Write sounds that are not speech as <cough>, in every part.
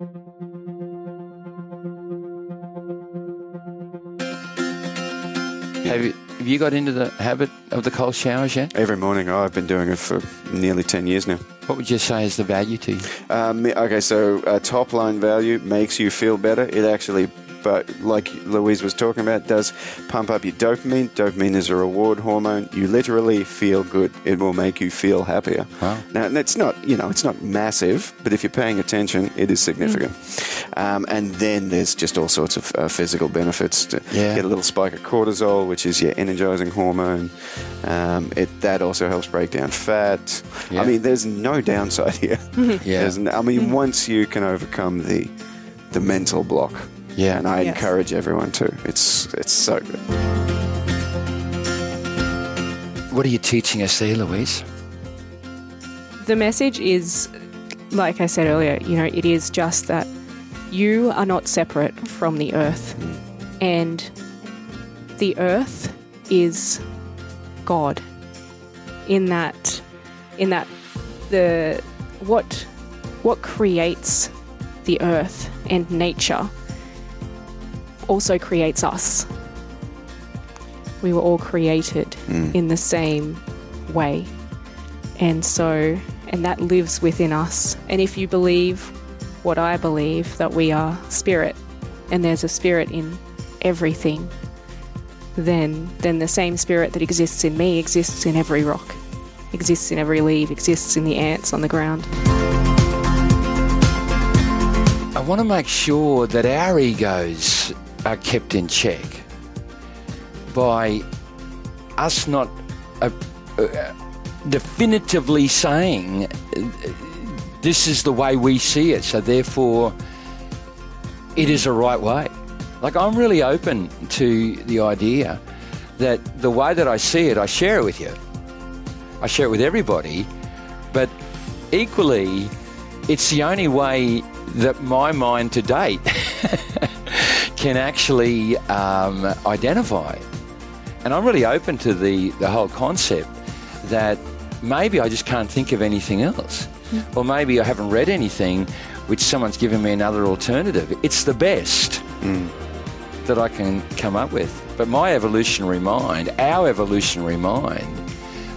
Have you, have you got into the habit of the cold showers yet? Every morning, oh, I've been doing it for nearly 10 years now. What would you say is the value to you? Um, okay, so uh, top line value makes you feel better. It actually, but like Louise was talking about, does pump up your dopamine. Dopamine is a reward hormone. You literally feel good. It will make you feel happier. Wow. Now, and it's not, you know, it's not massive, but if you're paying attention, it is significant. Um, and then there's just all sorts of uh, physical benefits. To Yeah. Get a little spike of cortisol, which is your energizing hormone. Um, it that also helps break down fat. Yeah. I mean, there's no downside <laughs> here. <laughs> Yeah. There's n- I mean, once you can overcome the the mental block, Yeah. and I Yes. encourage everyone to. It's it's so good. What are you teaching us there, Louise? The message is, like I said earlier, you know, it is just that you are not separate from the earth. Hmm. And the earth is God. In that in that the what what creates the earth and nature also creates us. We were all created hmm. in the same way. And so, and that lives within us. And if you believe what I believe, that we are spirit, and there's a spirit in everything, then then the same spirit that exists in me exists in every rock, exists in every leaf, exists in the ants on the ground. I want to make sure that our egos are kept in check by us not uh, uh, definitively saying uh, this is the way we see it, so therefore it is a right way. Like, I'm really open to the idea that the way that I see it, I share it with you. I share it with everybody, but equally, it's the only way that my mind to date can actually um, identify. And I'm really open to the, the whole concept that maybe I just can't think of anything else. Or maybe I haven't read anything which someone's given me another alternative. It's the best that I can come up with. But my evolutionary mind, our evolutionary mind,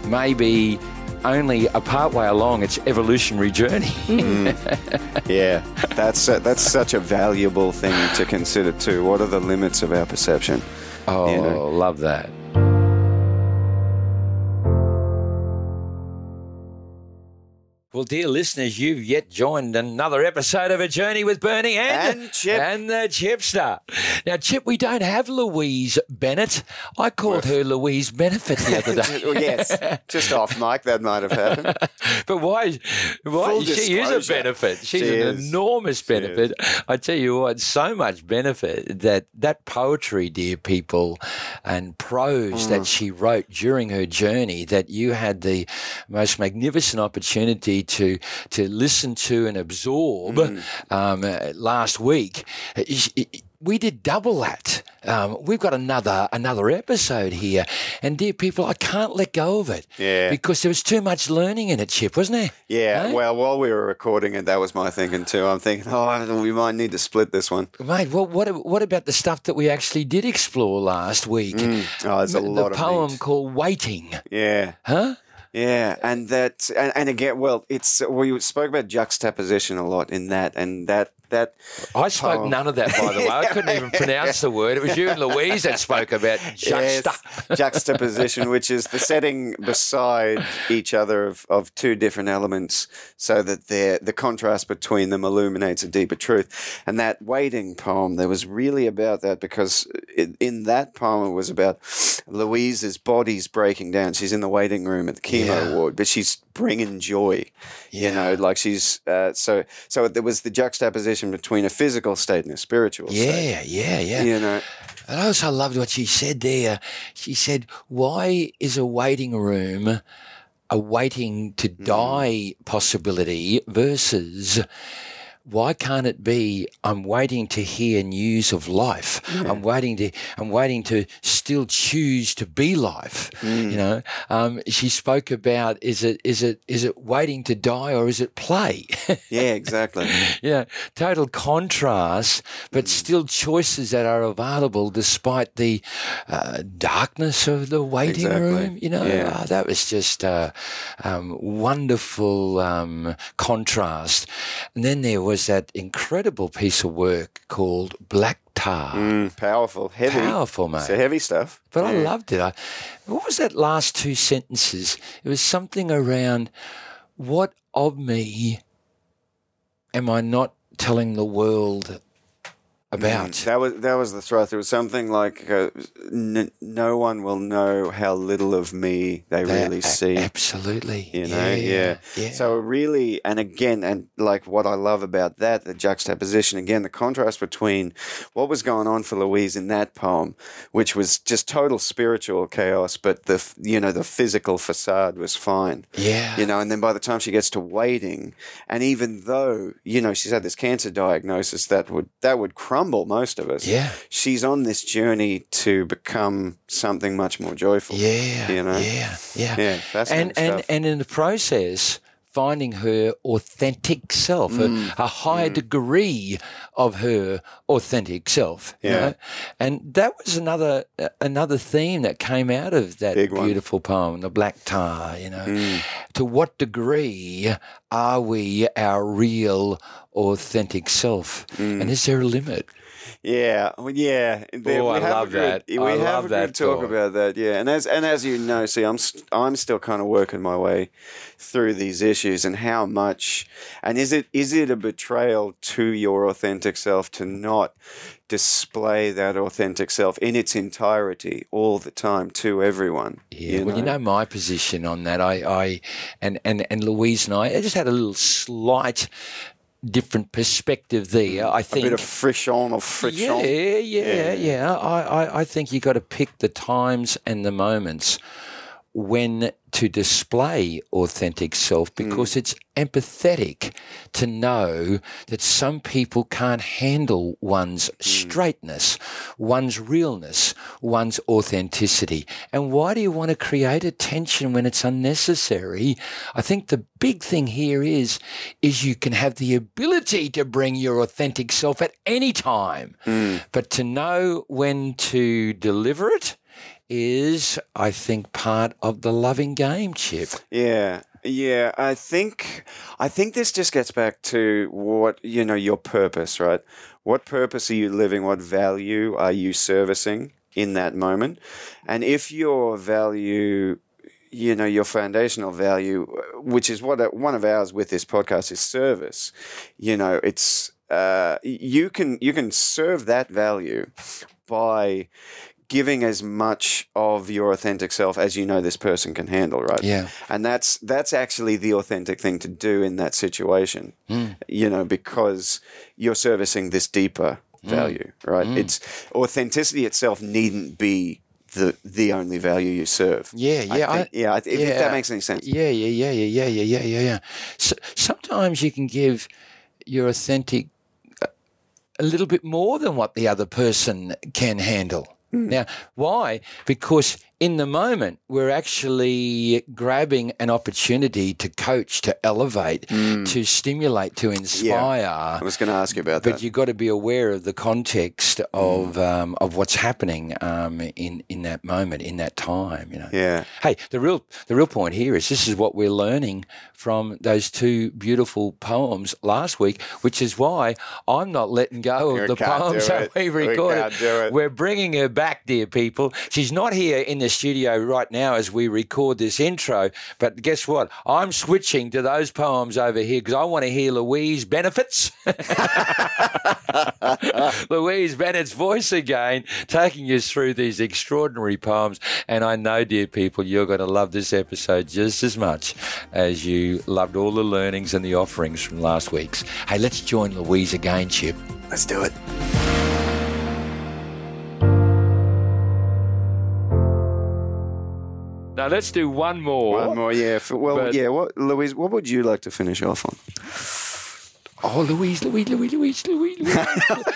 may be only a part way along its evolutionary journey. <laughs> Yeah, that's uh, that's such a valuable thing to consider too. What are the limits of our perception? Oh, You know. love that. Well, dear listeners, you've yet joined another episode of A Journey with Bernie and, And Chip. and the Chipster. Now, Chip, we don't have Louise Bennet. I called her Louise Benefit the other <laughs> day. Well, yes, just off mic that might have happened. <laughs> But why? Why Full she is a benefit. She's She an is. enormous benefit. I tell you what, so much benefit that that poetry, dear people, and prose Mm. that she wrote during her journey, that you had the most magnificent opportunity to to listen to and absorb Mm. um, uh, last week. Uh, sh- We did double that. Um, we've got another another episode here, and dear people, I can't let go of it. Yeah. because there was too much learning in it, Chip, wasn't there? Yeah, Eh? well, while we were recording it, that was my thinking too. I'm thinking, oh, we might need to split this one. Mate, what what what about the stuff that we actually did explore last week? Oh, there's a the lot of the poem meat. called "Waiting," Yeah, huh? Yeah, and that, and, and again, well, it's we spoke about juxtaposition a lot in that, and that that I spoke none of that, by the way. I <laughs> couldn't even pronounce the word. It was you and Louise that spoke about <laughs> juxta. Yes, juxtaposition, which is the setting beside each other of, of two different elements so that the contrast between them illuminates a deeper truth. And that waiting poem, there was really about that because in, in that poem, it was about Louise's body's breaking down. She's in the waiting room at the chemo Yeah. ward, but she's bringing joy. You Yeah. know, like she's uh, so so. There was the juxtaposition between a physical state and a spiritual state. Yeah, yeah, yeah. You know, And I also loved what she said there. She said, Why is a waiting room a waiting to hmm. die possibility versus why can't it be I'm waiting to hear news of life. I'm waiting to I'm waiting to still choose to be life. Mm. You know, um, she spoke about is it is it is it waiting to die or is it play? <laughs> Yeah, exactly. yeah, total contrast, but Mm. still choices that are available despite the uh, darkness of the waiting Exactly. room. You know, Yeah. Ah, that was just a um, wonderful um, contrast. And then there was that incredible piece of work called Black Tar. Mm, powerful, heavy. Powerful, mate. It's heavy stuff. But I loved it. I, what was that last two sentences? It was something around what of me am I not telling the world about? Mm, That was that was the thrust. It was something like uh, n- no one will know how little of me they They- really see. Absolutely. You know, yeah. yeah. So really, and again, and like what I love about that, the juxtaposition again, the contrast between what was going on for Louise in that poem, which was just total spiritual chaos, but the you know the physical facade was fine. yeah. You know, and then by the time she gets to waiting, and even though you know she's had this cancer diagnosis that would that would crumble most of us, Yeah. she's on this journey to become something much more joyful. Yeah. You know? Yeah. Yeah. Yeah, and and stuff. and in the process finding her authentic self a, Mm. a high degree of her authentic self you Yeah. know? and that was another uh, another theme that came out of that Big one. beautiful poem the black tar you know Mm. to what degree are we our real authentic self Mm. and is there a limit Yeah, well, yeah. There- Oh, we I have love good- that. We I have love a that good talk about that. Yeah, and as and as you know, see, I'm st- I'm still kind of working my way through these issues and how much, and is it is it a betrayal to your authentic self to not display that authentic self in its entirety all the time to everyone? Yeah, well, you know my position on that. I, I, and and and Louise and I, I just had a little slight different perspective there. I think. A bit of friction or friction. yeah, yeah, Yeah. yeah. I, I, I think you got to pick the times and the moments when to display authentic self because mm. it's empathetic to know that some people can't handle one's mm. straightness, one's realness, one's authenticity. And why do you want to create a tension when it's unnecessary? I think the big thing here is is you can have the ability to bring your authentic self at any time. Mm. But to know when to deliver it is, I think, part of the loving game, Chip. Yeah. Yeah, I think I think this just gets back to what you know your purpose, right? What purpose are you living? What value are you servicing in that moment? And if your value, you know, your foundational value, which is what one of ours with this podcast is service. You know, it's uh, you can you can serve that value by giving as much of your authentic self as you know this person can handle, right? Yeah. And that's that's actually the authentic thing to do in that situation. Mm. You know, because you're servicing this deeper hmm. value, mm. right? Mm. It's authenticity itself needn't be the the only value you serve. Yeah, yeah, I think, I, yeah. If, yeah, that makes any sense. Yeah, yeah, yeah, yeah, yeah, yeah, yeah, yeah. So, sometimes you can give your authentic uh, a little bit more than what the other person can handle. Now, why? Because in the moment, we're actually grabbing an opportunity to coach, to elevate, to stimulate, to inspire. I was going to ask you about But that. But you've got to be aware of the context of um, of what's happening um, in in that moment, in that time. You know. yeah. Hey, the real the real point here is this is what we're learning from those two beautiful poems last week, which is why I'm not letting go of We the poems <laughs> that we We recorded. can't do it. We're bringing her back, dear people. She's not here in the studio right now as we record this intro, but guess what? I'm switching to those poems over here because I want to hear Louise Benefits. <laughs> Louise Bennet's voice again, taking us through these extraordinary poems. And I know, dear people, you're going to love this episode just as much as you loved all the learnings and the offerings from last week's. Hey, let's join Louise again, Chip. Let's do it. Now let's do one more. One more, yeah. For, well, But- yeah. What, Louise? What would you like to finish off on? Oh, Louise, Louise, Louise, Louise, Louise, Louise.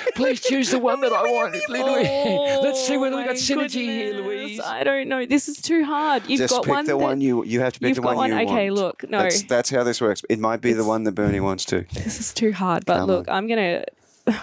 <laughs> Please choose the one that I want. <laughs> Louise. Let's oh see whether we got Oh, my synergy here. Louise. I don't know. This is too hard. You've Just got pick one. the that- one you you have to pick you've the got one, one- you okay, want. look, no. That's, that's how this works. It might be the one that Bernie wants to. This is too hard. But Come look, I'm gonna. <sighs>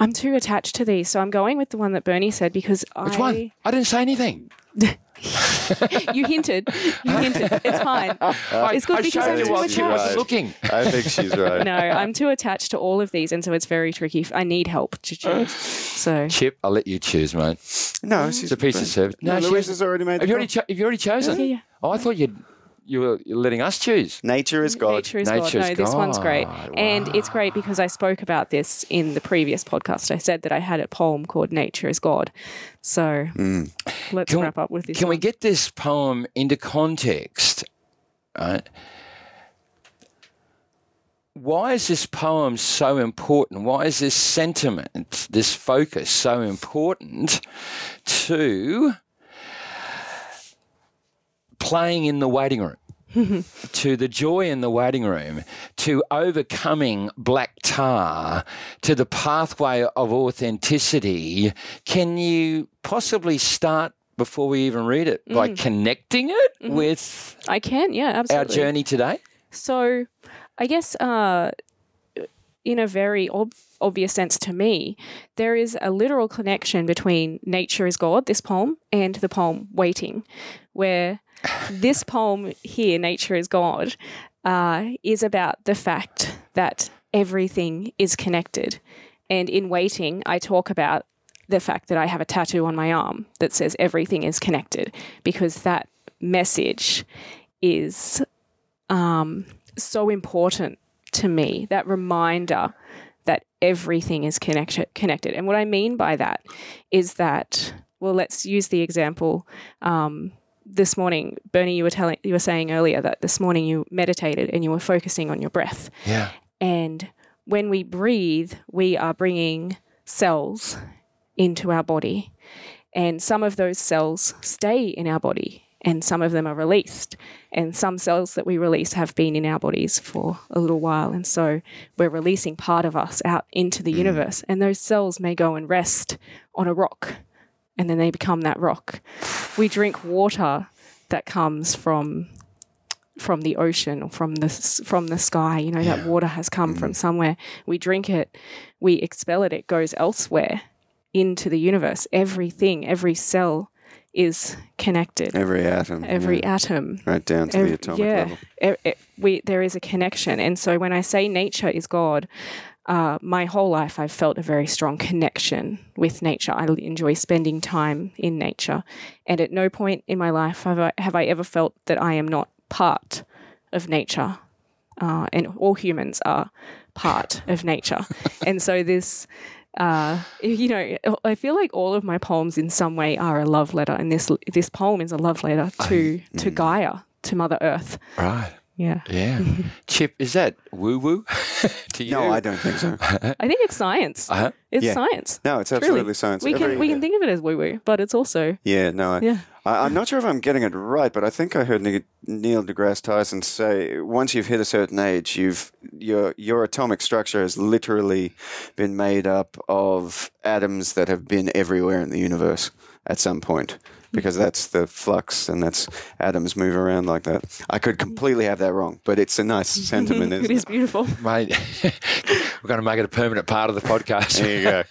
I'm too attached to these, so I'm going with the one that Bernie said because Which I. one? I didn't say anything. <laughs> <laughs> You hinted. You hinted. It's fine. <laughs> I, It's good I because I'm you too while she attached. wasn't looking. I think she's right. No, I'm too attached to all of these, and so it's very tricky. I need help to choose. Uh, so Chip, I'll let you choose, mate. No, she's It's a piece of service. No, she Louise hasn't. already made the Have you already, cho- have you already chosen? Yeah, yeah. Oh, I thought you'd, you were you're letting us choose. Nature is God. Nature is Nature God. is No, this one's great. God. And it's great because I spoke about this in the previous podcast. I said that I had a poem called Nature is God. So mm. let's Can we- wrap up with this. Can we get this poem into context? Right? Why is this poem so important? Why is this sentiment, this focus so important to playing in the waiting room? <laughs> to the joy in the waiting room, to overcoming black tar, to the pathway of authenticity, can you possibly start before we even read it by connecting it with I can, yeah, absolutely. our journey today? So, I guess uh, in a very ob- obvious sense to me, there is a literal connection between Nature is God, this poem, and the poem Waiting, where this <laughs> poem here, Nature is God, uh, is about the fact that everything is connected. And in Waiting, I talk about the fact that I have a tattoo on my arm that says everything is connected because that message is um, so important to me. That reminder that everything is connected. Connected, and what I mean by that is that well, let's use the example. Um, this morning, Bernie, you were telling, you were saying earlier that this morning you meditated and you were focusing on your breath. Yeah. And when we breathe, we are bringing cells into our body. And some of those cells stay in our body and some of them are released. And some cells that we release have been in our bodies for a little while. And so we're releasing part of us out into the mm. universe. And those cells may go and rest on a rock and then they become that rock. We drink water that comes from from the ocean or from the from the sky. You know that water has come from mm. somewhere. We drink it, we expel it. It goes elsewhere into the universe. Everything, every cell is connected. Every atom. Every yeah. atom. Right down to Ev- the atomic yeah, level. We there is a connection, and so when I say nature is God, uh, my whole life I've felt a very strong connection with nature. I enjoy spending time in nature, and at no point in my life have I have I ever felt that I am not part of nature, uh, and all humans are part of nature, <laughs> and so this. Uh, you know, I feel like all of my poems in some way are a love letter, and this this poem is a love letter to to Gaia, to Mother Earth. Right. Yeah, Yeah. <laughs> Chip, is that woo woo <laughs> to you? No, I don't think so. I think it's science. Uh-huh. It's Yeah. science. No, it's Truly. absolutely science. We can Every- we can think of it as woo woo, but it's also Yeah, no, I, Yeah. I, I'm not sure if I'm getting it right, but I think I heard Ne- Neil deGrasse Tyson say once you've hit a certain age, you've your your atomic structure has literally been made up of atoms that have been everywhere in the universe at some point. Because that's the flux, and that's atoms move around like that. I could completely have that wrong, but it's a nice <laughs> sentiment. it Isn't is beautiful. Mate, <laughs> we're going to make it a permanent part of the podcast. There you go.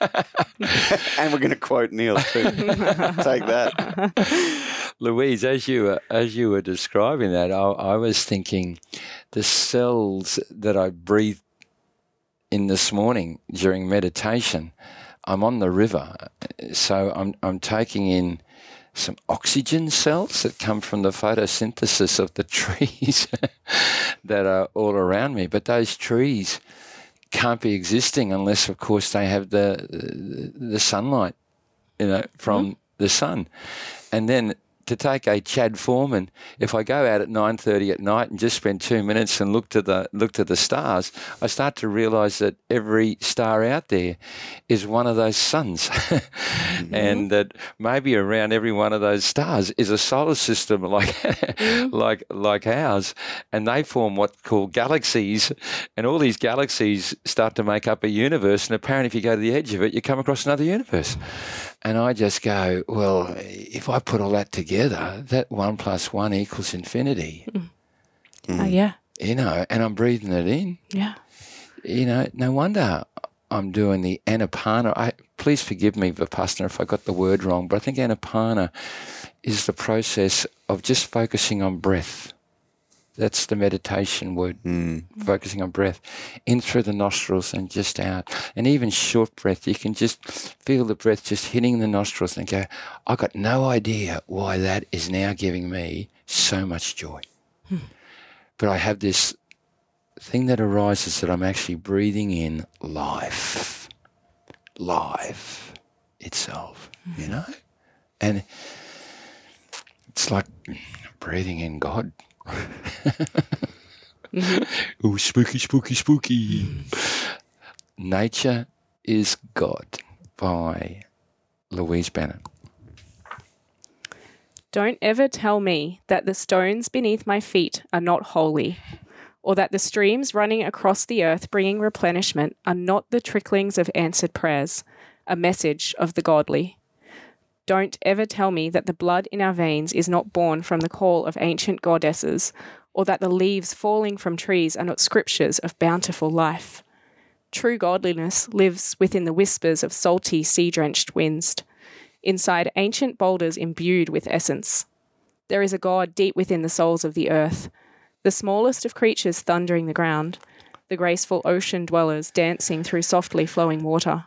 <laughs> and we're going to quote Neil too. Take that. Louise, as you were, as you were describing that, I, I was thinking the cells that I breathed in this morning during meditation. I'm on the river, so I'm I'm taking in some oxygen cells that come from the photosynthesis of the <laughs> trees that are all around me. But those trees can't be existing unless, of course, they have the the sunlight, you know, from mm-hmm. the sun. And then to take a Chad Foreman, if I go out at nine thirty at night and just spend two minutes and look to the look to the stars, I start to realise that every star out there is one of those suns, <laughs> mm-hmm. and that maybe around every one of those stars is a solar system <laughs> like mm-hmm. like like ours, and they form what called galaxies, and all these galaxies start to make up a universe. And apparently, if you go to the edge of it, you come across another universe. And I just go, well, if I put all that together, that one plus one equals infinity, mm. Oh, yeah. you know, and I'm breathing it in. Yeah. You know, no wonder I'm doing the anapana. I, please forgive me, Vipassana, if I got the word wrong, but I think anapana is the process of just focusing on breath. That's the meditation word, hmm. focusing on breath in through the nostrils and just out. And even short breath, you can just feel the breath just hitting the nostrils and go, I got no idea why that is now giving me so much joy. Hmm. But I have this thing that arises that I'm actually breathing in life, life itself, hmm. you know? And it's like breathing in God. <laughs> Oh, spooky, spooky, spooky. Nature is God by Louise Bennet. Don't ever tell me that the stones beneath my feet are not holy, or that the streams running across the earth bringing replenishment are not the tricklings of answered prayers, a message of the godly. Don't ever tell me that the blood in our veins is not born from the call of ancient goddesses, or that the leaves falling from trees are not scriptures of bountiful life. True godliness lives within the whispers of salty, sea drenched winds inside ancient boulders imbued with essence. There is a God deep within the souls of the earth, the smallest of creatures thundering the ground, the graceful ocean dwellers dancing through softly flowing water.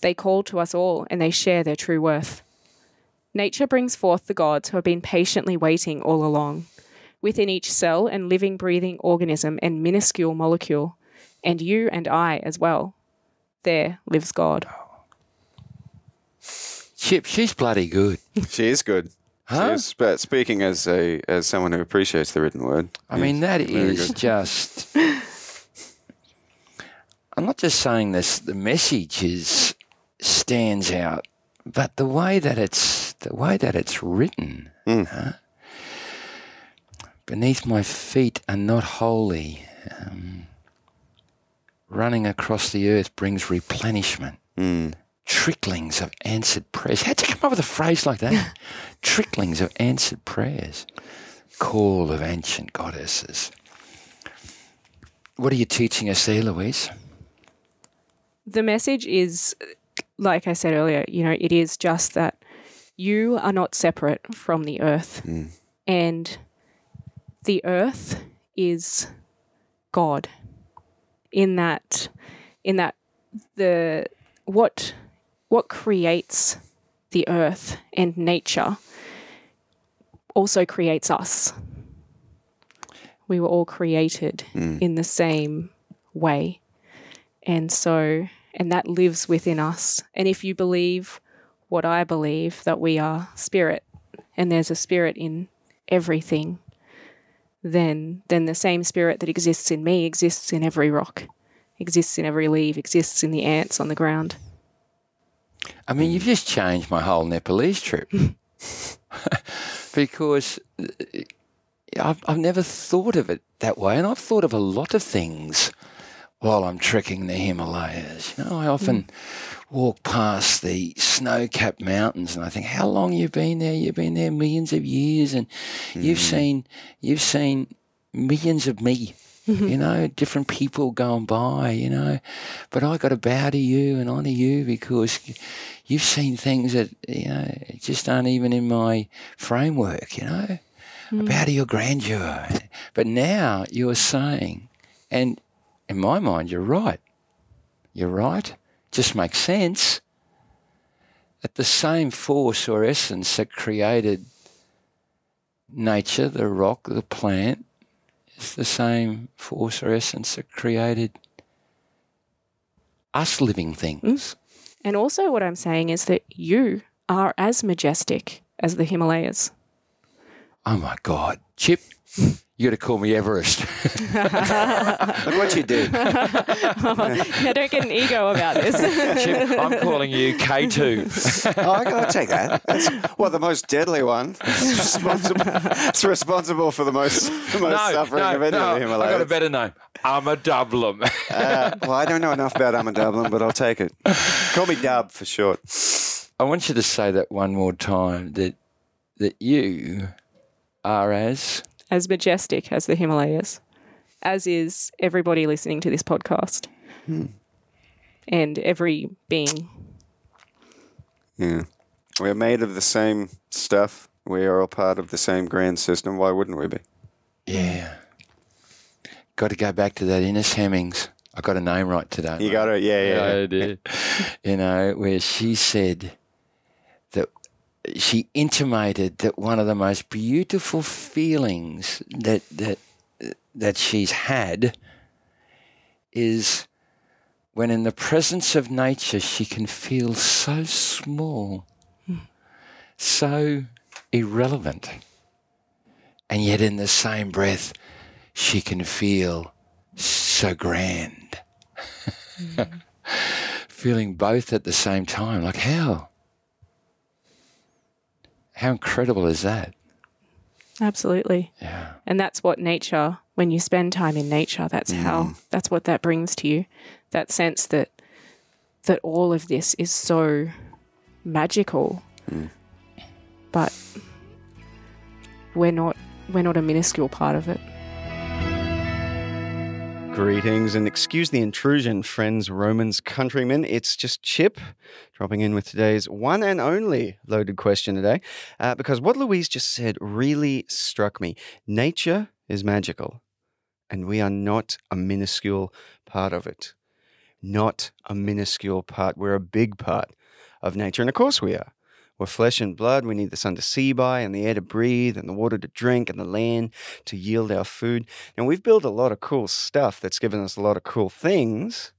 They call to us all and they share their true worth. Nature brings forth the gods who have been patiently waiting all along. Within each cell and living, breathing organism and minuscule molecule, and you and I as well, there lives God. Chip, she's bloody good. <laughs> She is good. Huh? She is, but speaking as a as someone who appreciates the written word. I mean, that is good. just. <laughs> I'm not just saying this. The message is stands out, but the way that it's the way that it's written. huh? Beneath my feet are not holy. Um, running across the earth brings replenishment. Tricklings of answered prayers. How'd you come up with a phrase like that? <laughs> Tricklings of answered prayers. Call of ancient goddesses. What are you teaching us there, Louise? the message is like I said earlier, you know, it is just that you are not separate from the earth. Hmm. And the earth is God. In that in that the what what creates the earth and nature also creates us. We were all created hmm. in the same way. And so, and that lives within us. And if you believe what I believe, that we are spirit, and there's a spirit in everything, then then the same spirit that exists in me exists in every rock, exists in every leaf, exists in the ants on the ground. I mean, you've just changed my whole Nepalese trip <laughs> because uh, I've, I've never thought of it that way, and I've thought of a lot of things while I'm trekking the Himalayas. You know, I often hmm. walk past the snow-capped mountains, and I think, how long you've been there? You've been there millions of years, and you've hmm. seen you've seen millions of me. <laughs> You know, different people going by, you know. But I got to bow to you and honour you because you've seen things that, you know, just aren't even in my framework, you know. I bow to your grandeur. But now you're saying, and in my mind, you're right. You're right. Just makes sense that the same force or essence that created nature, the rock, the plant, is the same force or essence that created us living things. Mm. And also, what I'm saying is that you are as majestic as the Himalayas. Oh my God, Chip, you got to call me Everest. <laughs> Look what you did. <laughs> yeah, don't get an ego about this. <laughs> Chip, I'm calling you K2. Oh, I gotta take that. That's well, the most deadly one. It's responsible, it's responsible for the most, the most suffering of any no, of the I got a better name. I'm a Dublin. Uh, well, I don't know enough about I'm a Dublin, but I'll take it. Call me Dub for short. I want you to say that one more time that that you are as as majestic as the Himalayas, as is everybody listening to this podcast, hmm. and every being. Yeah, we're made of the same stuff. We are all part of the same grand system. Why wouldn't we be? yeah. Got to go back to that Ines Hemmings. I got a name right today. You mate. got it. Yeah, yeah. yeah. I did. <laughs> you know, where she said that she intimated that one of the most beautiful feelings that that that she's had is when in the presence of nature she can feel so small, so irrelevant. And yet in the same breath she can feel so grand <laughs> mm. feeling both at the same time. Like how? How incredible is that? Absolutely. Yeah. And that's what nature, when you spend time in nature, that's mm. how, that's what that brings to you. That sense that, that all of this is so magical. Mm. But we're not, we're not a minuscule part of it. Greetings and excuse the intrusion, friends, Romans, countrymen. It's just Chip dropping in with today's one and only loaded question today. Uh, because what Louise just said really struck me. Nature is magical, and we are not a minuscule part of it. Not a minuscule part. We're a big part of nature. And of course we are. We're flesh and blood. We need the sun to see by, and the air to breathe, and the water to drink, and the land to yield our food. And we've built a lot of cool stuff that's given us a lot of cool things.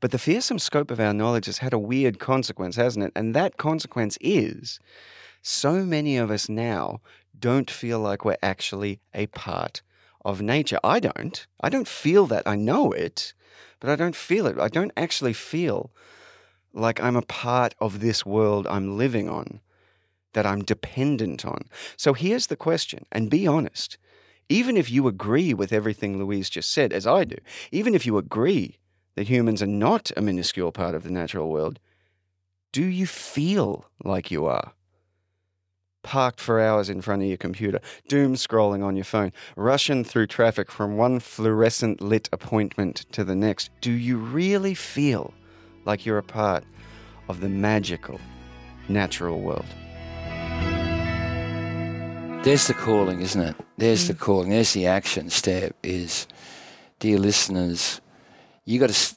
But the fearsome scope of our knowledge has had a weird consequence, hasn't it? And that consequence is so many of us now don't feel like we're actually a part of nature. I don't. I don't feel that. I know it, but I don't feel it. I don't actually feel like I'm a part of this world I'm living on, that I'm dependent on. So here's the question, and be honest. Even if you agree with everything Louise just said, as I do, even if you agree that humans are not a minuscule part of the natural world, do you feel like you are? Parked for hours in front of your computer, doom scrolling on your phone, rushing through traffic from one fluorescent lit appointment to the next. Do you really feel like you're a part of the magical natural world? There's the calling, isn't it? There's the mm. calling. There's the action step. Is, dear listeners, you got to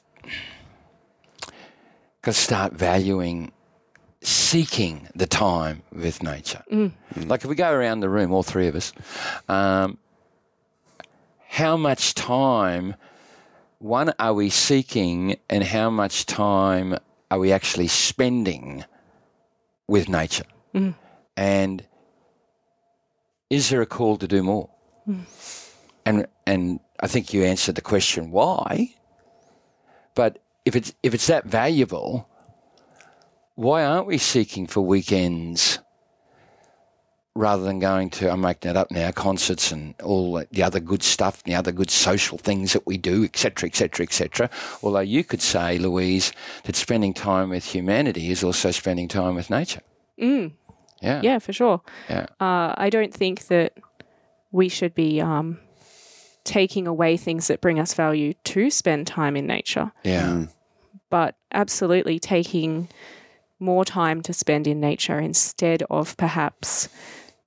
got to start valuing, seeking the time with nature. Mm. Mm. Like if we go around the room, all three of us, um, how much time? One, are we seeking, and how much time are we actually spending with nature? Mm. And is there a call to do more? Mm. And and I think you answered the question why. But if it's if it's that valuable, why aren't we seeking for weekends rather than going to I'm making it up now concerts and all the other good stuff, the other good social things that we do, etc., etc., etc. Although you could say, Louise, that spending time with humanity is also spending time with nature. Mm. Yeah. Yeah, for sure. Yeah. Uh, I don't think that we should be um, taking away things that bring us value to spend time in nature, Yeah. but absolutely taking more time to spend in nature instead of perhaps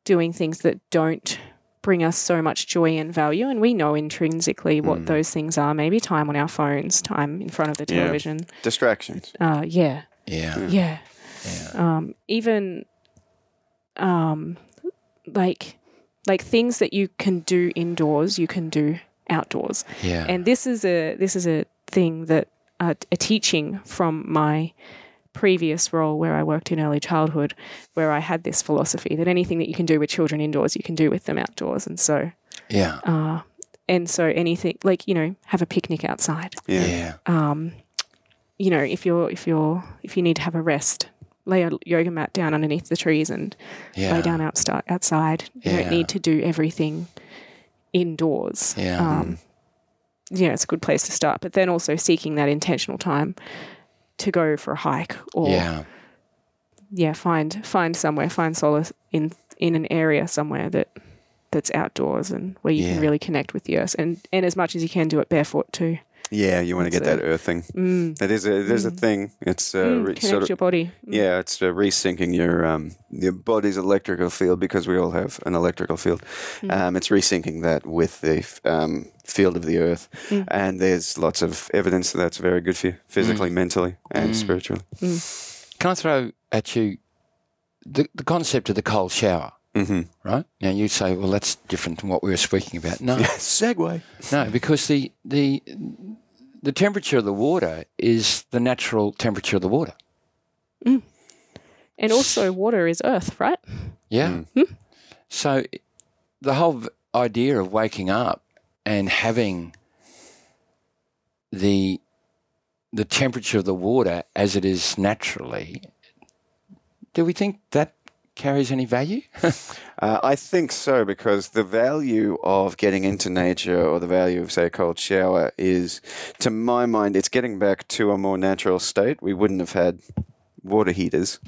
doing things that don't bring us so much joy and value. And we know intrinsically what those things are maybe time on our phones, time in front of the Yeah. television. Distractions. Uh, yeah. Yeah. Yeah. Yeah. um, even um, like like things that you can do indoors, you can do outdoors. Yeah. And this is a this is a thing that uh, a teaching from my previous role where I worked in early childhood, where I had this philosophy that anything that you can do with children indoors, you can do with them outdoors, and so Yeah. uh, and so anything like you know have a picnic outside. Yeah. yeah. Um, you know, if you're if you're if you need to have a rest, lay a yoga mat down underneath the trees and Yeah. lay down outside. Outside, you Yeah. don't need to do everything indoors. Yeah. Um, yeah, it's a good place to start. But then also seeking that intentional time to go for a hike or Yeah. yeah, find find somewhere, find solace in in an area somewhere that that's outdoors and where you Yeah. can really connect with the earth and and as much as you can do it barefoot too. Yeah, you want to get That's that earthing. Mm. That is a, it is a thing. It's uh, Mm, re- connect sort of your body. Mm. Yeah, it's uh, resyncing your um, your body's electrical field because we all have an electrical field. Mm. Um, it's resyncing that with the f- um, field of the earth, Mm. and there's lots of evidence that that's very good for you physically, mentally, and Mm. spiritually. Can I throw at you the, the concept of the cold shower? Mm-hmm. Right now, you say, "Well, that's different than what we were speaking about." No, <laughs> Segue. no, because the the the temperature of the water is the natural temperature of the water. Mm. And also water is earth, right? Yeah. Mm. Hmm? So the whole idea of waking up and having the the temperature of the water as it is naturally, do we think that carries any value? <laughs> Uh, I think so because the value of getting into nature or the value of, say, a cold shower is, to my mind, it's getting back to a more natural state. We wouldn't have had water heaters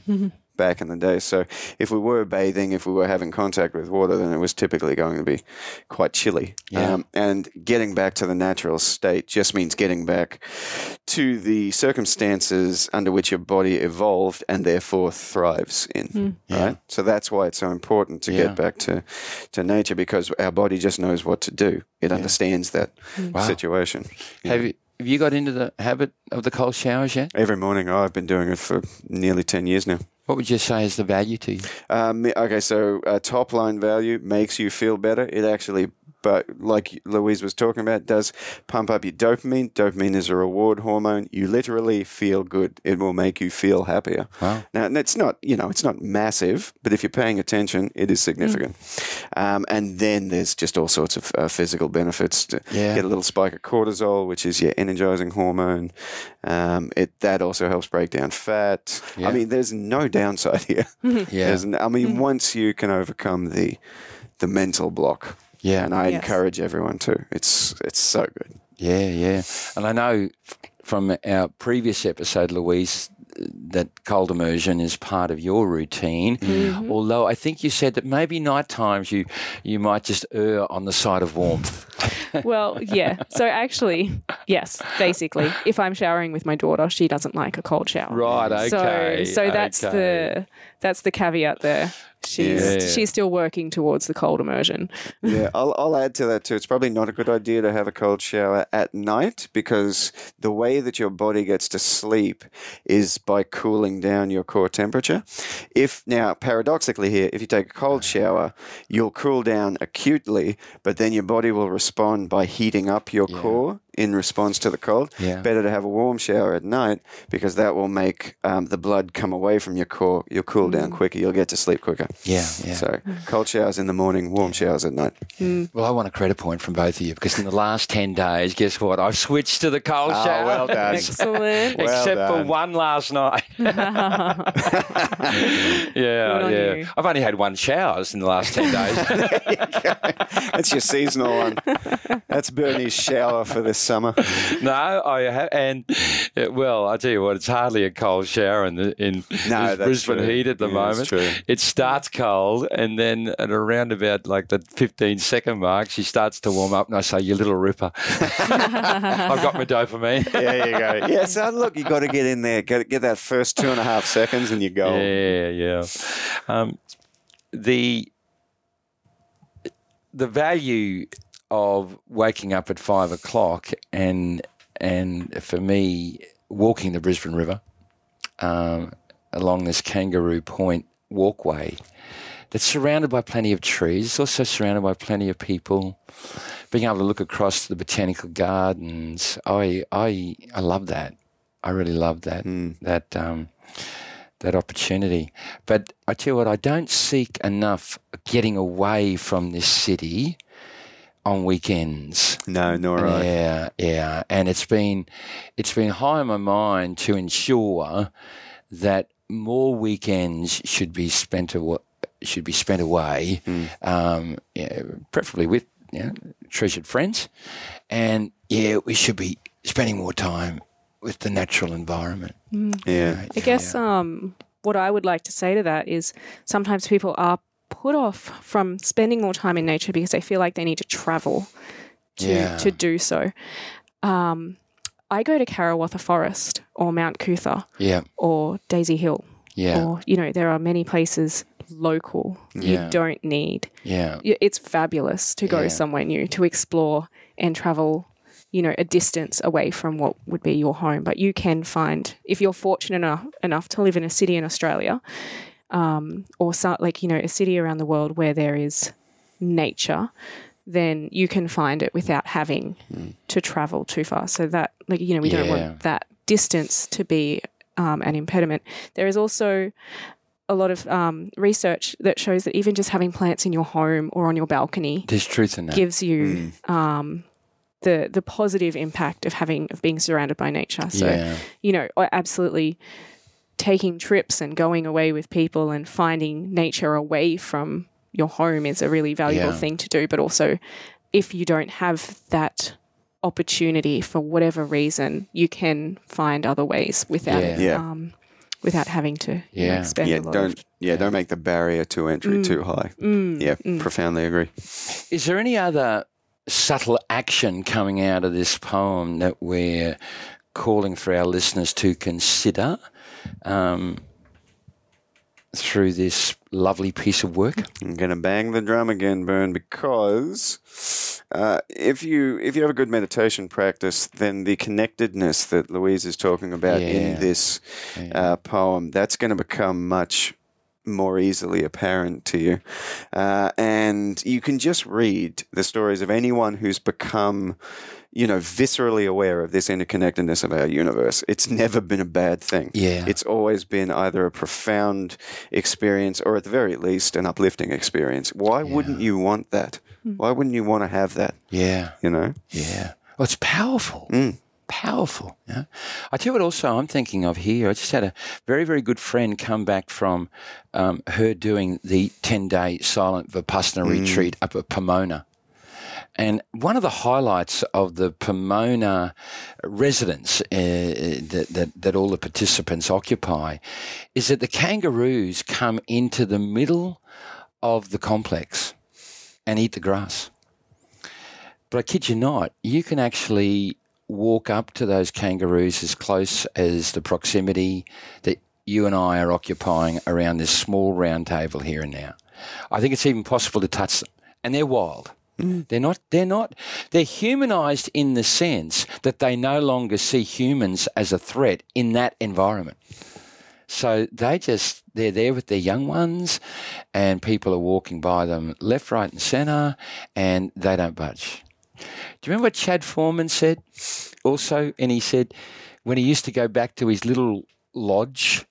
back in the day. So if we were bathing, if we were having contact with water, then it was typically going to be quite chilly. Yeah. Um, and getting back to the natural state just means getting back to the circumstances under which your body evolved and therefore thrives in. Yeah. Right? So that's why it's so important to Yeah. get back to, to nature because our body just knows what to do. It understands that Wow. situation. Have you have you got into the habit of the cold showers yet? Every morning, oh, I've been doing it for nearly 10 years now. What would you say is the value to you? Um, okay, so uh, top line value makes you feel better. It actually, but like Louise was talking about, does pump up your dopamine. Dopamine is a reward hormone. You literally feel good. It will make you feel happier. Wow. Now, and it's not, you know, it's not massive, but if you're paying attention, it is significant. Um, and then there's just all sorts of uh, physical benefits. To Yeah. Get a little spike of cortisol, which is your energizing hormone. Um, it that also helps break down fat. Yeah. I mean, there's no downside here. <laughs> Yeah. There's I mean, once you can overcome the the mental block, Yeah. and I Yes. encourage everyone to. It's it's so good. Yeah, yeah. And I know from our previous episode, Louise, that cold immersion is part of your routine. Mm-hmm. Although I think you said that maybe night times you you might just err on the side of warmth. <laughs> Well, yeah. So actually, yes, basically, if I'm showering with my daughter, she doesn't like a cold shower. Right, okay, So so that's okay. the that's the caveat there. She's Yeah. she's still working towards the cold immersion. <laughs> Yeah, I'll, I'll add to that too. It's probably not a good idea to have a cold shower at night because the way that your body gets to sleep is by cooling down your core temperature. If now, paradoxically, here, if you take a cold shower, you'll cool down acutely, but then your body will respond by heating up your core in response to the cold. Yeah. Better to have a warm shower at night because that will make um, the blood come away from your core. You'll cool down mm. quicker. You'll get to sleep quicker. Yeah, yeah. So cold showers in the morning, warm showers at night. Mm. well, I want a credit point from both of you because in the last 10 days, guess what? I've switched to the cold Oh, shower. well done. <laughs> Excellent. Well Except for one last night. <laughs> <laughs> yeah, yeah. you. I've only had one shower in the last 10 days. That's your seasonal one. That's Bernie's shower for this summer. <laughs> no, I have. And, well, I tell you what, it's hardly a cold shower in, the, in No, Brisbane true. heat at the Yeah, moment. It starts cold, and then at around about like the 15 second mark, she starts to warm up, and I say, You little ripper. <laughs> I've got my dopamine. <laughs> There you go. Yeah, so look, you got to get in there, get get that first two and a half seconds, and you go. Yeah, yeah. Um, the the value of waking up at five o'clock and and for me walking the Brisbane River um, along this Kangaroo Point walkway that's surrounded by plenty of trees. It's also surrounded by plenty of people. Being able to look across the botanical gardens, I I I love that. I really love that that um, that opportunity. But I tell you what, I don't seek enough getting away from this city on weekends. No, nor I. Yeah, yeah, and it's been it's been high on my mind to ensure that more weekends should be spent awa should be spent away, um, yeah, preferably with you know, treasured friends, and yeah, we should be spending more time with the natural environment. Yeah. I guess um, what I would like to say to that is sometimes people are put off from spending more time in nature because they feel like they need to travel to, Yeah. to do so. Um, I go to Karawatha Forest or Mount Coot-tha Yeah, or Daisy Hill, yeah, or you know there are many places local Yeah. you don't need. yeah, It's fabulous to go Yeah. somewhere new to explore and travel. You know, a distance away from what would be your home, but you can find if you're fortunate enough enough to live in a city in Australia, um, or so, like you know a city around the world where there is nature, then you can find it without having to travel too far. So that, like you know, we don't want that distance to be um, an impediment. There is also a lot of um, research that shows that even just having plants in your home or on your balcony there's truth in that. gives you um, the the positive impact of having of being surrounded by nature. So yeah, you know, I- absolutely taking trips and going away with people and finding nature away from your home is a really valuable Yeah. thing to do. But also, if you don't have that opportunity for whatever reason, you can find other ways without Yeah. Yeah. Um, without having to you know, Yeah. spend Yeah, a lot don't of yeah, don't make the barrier to entry too high. Mm, Yeah, profoundly agree. Is there any other subtle action coming out of this poem that we're calling for our listeners to consider um, through this lovely piece of work? I'm gonna bang the drum again, Burn, because uh, if you if you have a good meditation practice, then the connectedness that Louise is talking about Yeah. in this uh, poem, that's going to become much more easily apparent to you, uh, and you can just read the stories of anyone who's become. You know, viscerally aware of this interconnectedness of our universe. It's never been a bad thing. Yeah. It's always been either a profound experience or at the very least an uplifting experience. Why wouldn't you want that? Why wouldn't you want to have that? Yeah, You know? yeah. Well, it's powerful. Mm. Powerful. Yeah. I tell you what, also, I'm thinking of here. I just had a very, very good friend come back from um, her doing the 10 day silent Vipassana retreat up at Pomona. And one of the highlights of the Pomona residence uh, that, that, that all the participants occupy is that the kangaroos come into the middle of the complex and eat the grass. But I kid you not, you can actually walk up to those kangaroos as close as the proximity that you and I are occupying around this small round table here and now. I think it's even possible to touch them. And they're wild. Mm. They're not they're not they're humanized in the sense that they no longer see humans as a threat in that environment. So they just they're there with their young ones and people are walking by them left, right and centre and they don't budge. Do you remember what Chad Foreman said also? And he said when he used to go back to his little lodge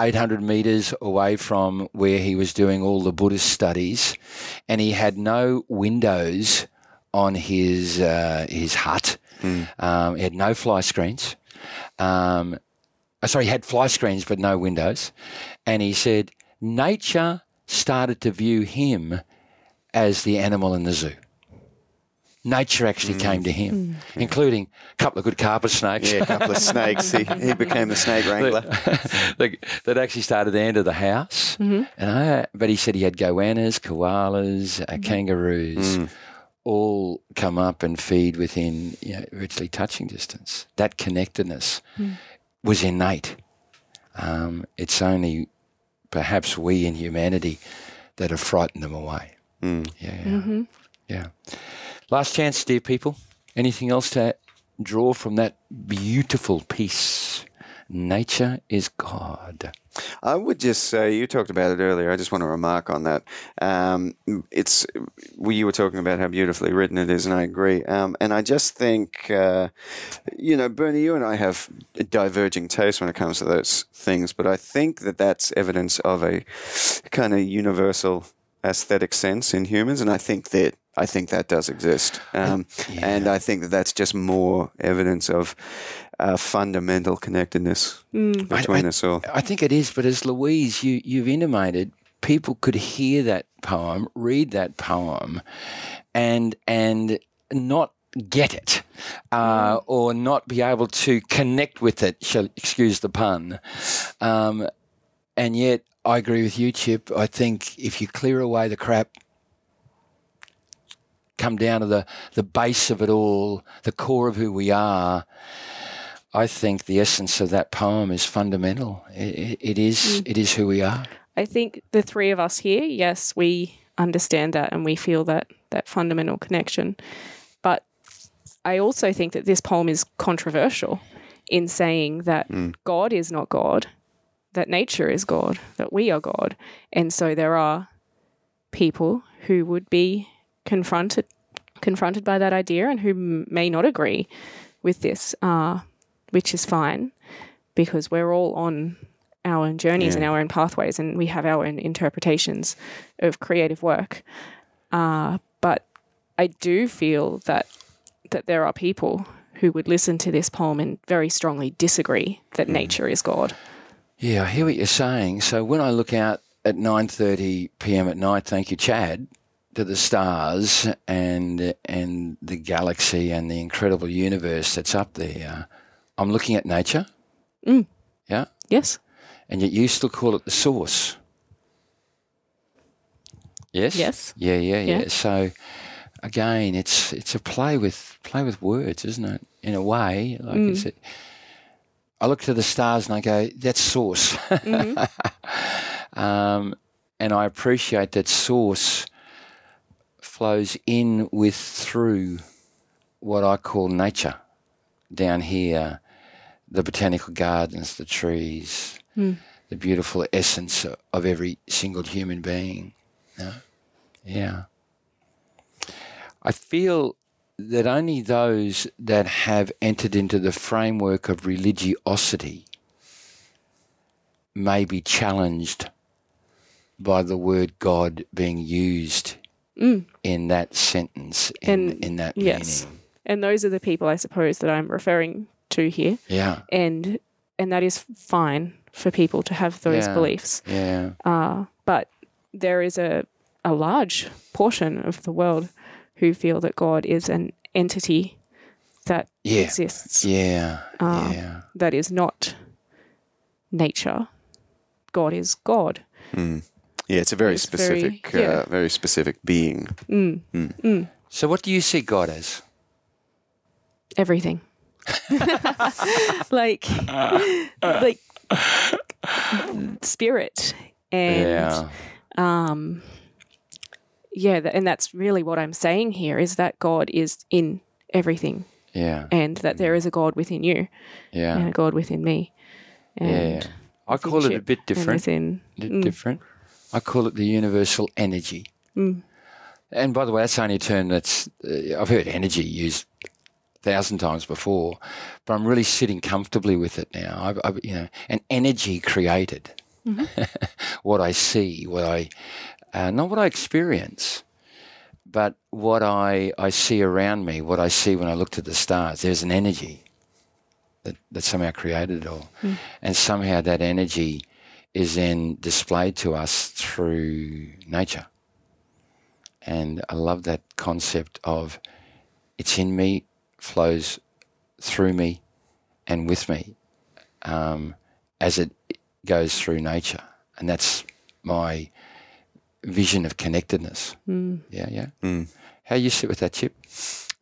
800 meters away from where he was doing all the Buddhist studies, and he had no windows on his uh, his hut. Um, he had no fly screens. Um, uh, sorry, he had fly screens but no windows. And he said nature started to view him as the animal in the zoo. Nature actually mm. came to him, mm. including a couple of good carpet snakes. Yeah, a couple of <laughs> snakes. He, he became the snake wrangler. <laughs> that, that actually started to enter the house. Mm-hmm. And I, but he said he had goannas, koalas, uh, mm-hmm. kangaroos, mm. all come up and feed within you know, virtually touching distance. That connectedness was innate. Um, it's only perhaps we in humanity that have frightened them away. Yeah. Mm-hmm. Yeah. Last chance, dear people. Anything else to draw from that beautiful piece? Nature is God. I would just say you talked about it earlier. I just want to remark on that. Um, it's you were talking about how beautifully written it is, and I agree. Um, and I just think, uh, you know, Bernie, you and I have diverging tastes when it comes to those things, but I think that that's evidence of a kind of universal aesthetic sense in humans, and I think that I think that does exist, um, Yeah. and I think that that's just more evidence of uh, fundamental connectedness between I- us all. I think it is, but as Louise, you, you've intimated, people could hear that poem, read that poem, and and not get it, uh, or not be able to connect with it. Shall excuse the pun. Um, and yet, I agree with you, Chip. I think if you clear away the crap, come down to the the base of it all, the core of who we are. I think the essence of that poem is fundamental. It, it, it is. Mm. It is who we are. I think the three of us here, yes, we understand that and we feel that that fundamental connection. But I also think that this poem is controversial in saying that mm. God is not God, that nature is God, that we are God. And so there are people who would be confronted confronted by that idea and who m- may not agree with this, uh, which is fine because we're all on our own journeys and our own pathways, and we have our own interpretations of creative work. Uh, but I do feel that that there are people who would listen to this poem and very strongly disagree that nature is God. Yeah, I hear what you're saying. So when I look out at 9:30 p.m. at night, thank you, Chad, to the stars and and the galaxy and the incredible universe that's up there, I'm looking at nature. Yeah, Yes. and yet you still call it the source. Yes. Yes. Yeah, yeah, yeah. Yeah. So again, it's it's a play with play with words, isn't it? In a way, like Mm. you said. I look to the stars and I go, "That's source," Mm-hmm. <laughs> um, and I appreciate that source flows in with through what I call nature down here, the botanical gardens, the trees, the beautiful essence of every single human being. Yeah. yeah. I feel that only those that have entered into the framework of religiosity may be challenged by the word God being used in that sentence, in, And in that yes. meaning. And those are the people I suppose that I'm referring to here. Yeah, And and that is fine for people to have those Yeah. beliefs. yeah, Uh, but there is a, a large portion of the world who feel that God is an entity that Yeah. exists yeah, Um, yeah. that is not nature. God is God. Yeah, it's a very It's very- specific, yeah. uh, very specific being. So, what do you see God as? Everything. <laughs> like like spirit and yeah, um yeah and that's really what i'm saying here is that god is in everything yeah, and that there is a god within you yeah. and a god within me and Yeah, I call it a bit different. within Di- mm. different. I call it the universal energy. Mm. And by the way, that's only a term that's uh, I've heard energy used a thousand times before, but I'm really sitting comfortably with it now. I've, I've, you know, an energy created mm-hmm. <laughs> what I see, what I uh, not what I experience, but what I I see around me, what I see when I look to the stars. There's an energy that, that somehow created it all. And somehow that energy is then displayed to us through nature. And I love that concept of it's in me, flows through me and with me um, as it goes through nature. And that's my vision of connectedness. Yeah, yeah. How you sit with that, Chip?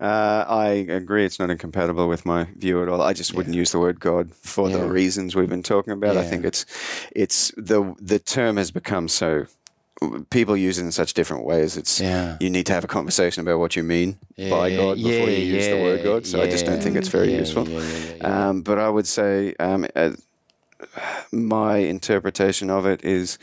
Uh, I agree. It's not incompatible with my view at all. I just wouldn't use the word God for the reasons we've been talking about. I think it's it's the the term has become so people use it in such different ways. It's Yeah. you need to have a conversation about what you mean by God before yeah, you use the word God. So I just don't think it's very yeah, useful. yeah, yeah, yeah, yeah. Um, but I would say um, uh, my interpretation of it is